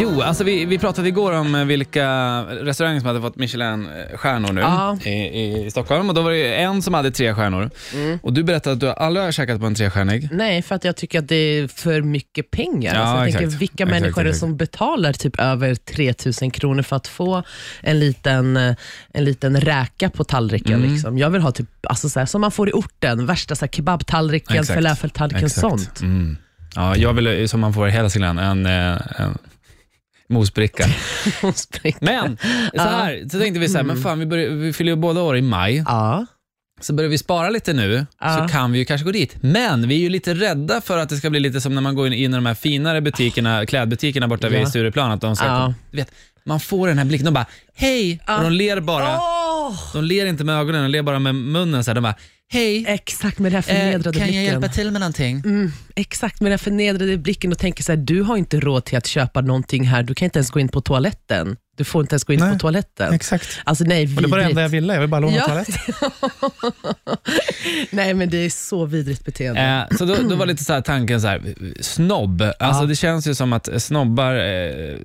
Jo, alltså vi, vi pratade igår om eh, vilka restauranger som hade fått Michelin-stjärnor nu Ja. i, i Stockholm. Och Då var det en som hade tre stjärnor. Mm. Och Du berättade att du aldrig har käkat på en trestjärnig. Nej, för att jag tycker att det är för mycket pengar. Ja, alltså jag exakt. tänker, vilka Exakt, människor är det exakt. som betalar typ över 3000 kronor för att få en liten, eh, en liten räka på tallriken? Mm. Liksom. Jag vill ha typ, alltså så här, som man får i orten, värsta så här, kebabtallriken, Exakt. falafeltallriken, sånt. Mm. Ja, jag vill, som man får i Hälsingland, en, eh, en mosbricka. Men så, här, så tänkte vi så här, men fan, vi, börjar, vi fyller ju båda år i maj. Ja, Så börjar vi spara lite nu, så kan vi ju kanske gå dit. Men vi är ju lite rädda för att det ska bli lite som när man går in i de här finare butikerna, klädbutikerna borta vid. Stureplan. Att de ska, Ja. du vet, man får den här blicken, de bara hej, och de ler bara. Åh! De ler inte med ögonen, de ler bara med munnen. Så här, de bara hej, Exakt med den här eh, förnedrade kan jag blicken. hjälpa till med någonting? Mm, exakt med den förnedrade blicken och tänker så här, du har inte råd till att köpa någonting här, du kan inte ens gå in på toaletten. Du får inte ens gå in Nej, på toaletten. Exakt. Alltså nej, Och det var det enda jag ville. Jag vill bara låna Ja. toalett. Nej men det är så vidrigt beteende. Eh, så då, då var lite så här tanken så här, snobb. Alltså Ja. Det känns ju som att snobbar eh,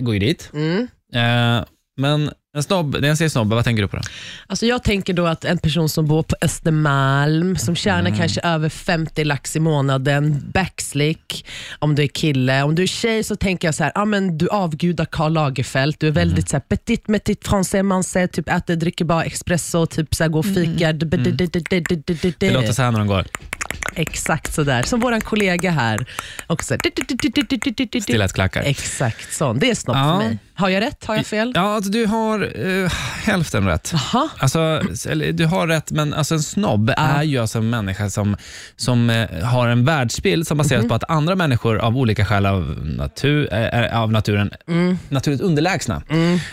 går ju dit. Mm. Eh, men en snobb, när jag säger snobb, vad tänker du på då? Alltså jag tänker då att en person som bor på Östermalm, som tjänar Mm. kanske över 50 lax i månaden, backslick, om du är kille. Om du är tjej så tänker jag så här, ah, men du avgudar Karl Lagerfeld, du är Mm. väldigt så här, petit, petit, français, man säger, typ äter, dricker bara espresso, typ så här, går och fikar. Mm. Det låter så här när de går. Exakt sådär, som vår kollega här. Också. Stilettklackar. Exakt sån, det är snopp Ja. för mig. Har jag rätt? Har jag fel? Ja, alltså, du har eh, hälften rätt. Jaha. Alltså, eller, du har rätt, men alltså, en snobb är ju alltså en människa som, som eh, har en världsbild som baseras Mhm. på att andra människor av olika skäl av, natur, eh, av naturen Mm. naturligt underlägsna.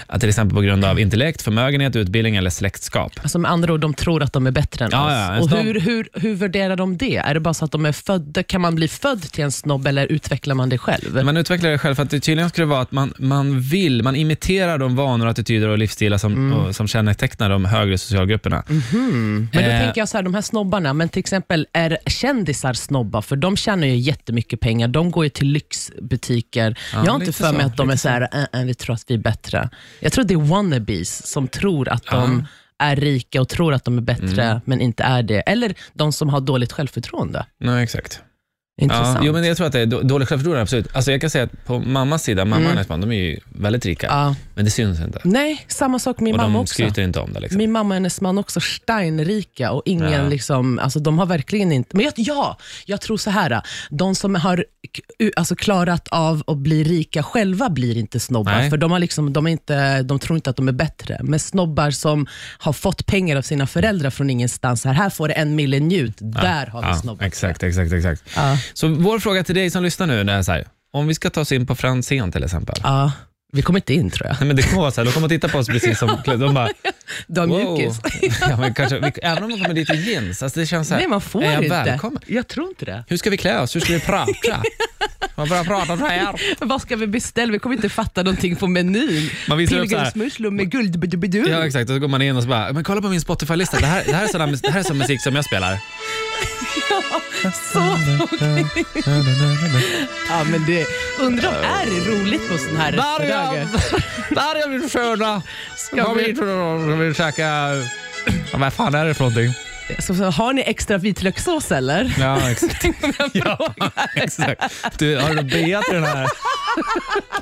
Att till exempel på grund av intellekt, förmögenhet, utbildning eller släktskap. Alltså med andra ord, de tror att de är bättre än Ja, oss. ja, en och snobb- hur, hur, hur värderar de det? Är det bara så att de är födda? Kan man bli född till en snobb eller utvecklar man det själv? Man utvecklar det själv för att det tydligen skulle vara att man, man vill, man imiterar de vanor, attityder och livsstilar som, Mm. och, som kännetecknar de högre socialgrupperna. Men då Eh. tänker jag så här, de här snobbarna, men till exempel är kändisar snobbar? För de tjänar ju jättemycket pengar. De går ju till lyxbutiker. jag har inte för mig så, att de är så här, äh, äh, vi tror att vi är bättre. Jag tror det är wannabes som tror att de är rika och tror att de är bättre, Mm. men inte är det. Eller de som har dåligt självförtroende. Nej, exakt. Intressant. Ja, jo, men jag tror att det är då- dåligt självförtroende, absolut. Alltså jag kan säga att på mammas sida, mamma och hennes man, de är ju väldigt rika, Mm. Ja. men det syns inte. Nej, samma sak med min och mamma de också. skryter inte om det. Liksom. Min mamma och hennes man också steinrika och ingen Ja. liksom, alltså de har verkligen inte, men jag, ja, jag tror så här, de som har alltså klarat av att bli rika själva blir inte snobbar, Nej. för de, har liksom, de, är inte, de tror inte att de är bättre. Men snobbar som har fått pengar av sina föräldrar från ingenstans, här, här får du en mille njut, där har vi ja, snobbar. Exakt, exakt, exakt. Så vår fråga till dig som lyssnar nu, är så här, om vi ska ta oss in på Franzén till exempel. Ja, vi kommer inte in tror jag. Nej, men det kommer vara så här, de kommer titta på oss precis som, de bara, Du har mjukis. ja, men kanske, vi, även om de kommer dit i jeans, alltså det känns så här, Nej, man får är jag inte. välkommen? Jag tror inte det. Hur ska vi klä oss? Hur ska vi prata? Man börjar prata så här. Vad ska vi beställa? Vi kommer inte fatta någonting på menyn. Man. Pilgrimsmusslor med guld. Ja exakt, och så går man in och så bara, men kolla på min Spotify-lista, det här, det, här är sån, det här är sån musik som jag spelar. Så Ja, men det, undrar om är det roligt på sån här restauranger? Där är min sköna! Ska Kom vi- hit och vill käka... Ja, vad fan är det för någonting? Så, så, har ni extra vitlökssås eller? Ja, exakt. ja, exakt. Du, har du beat den här?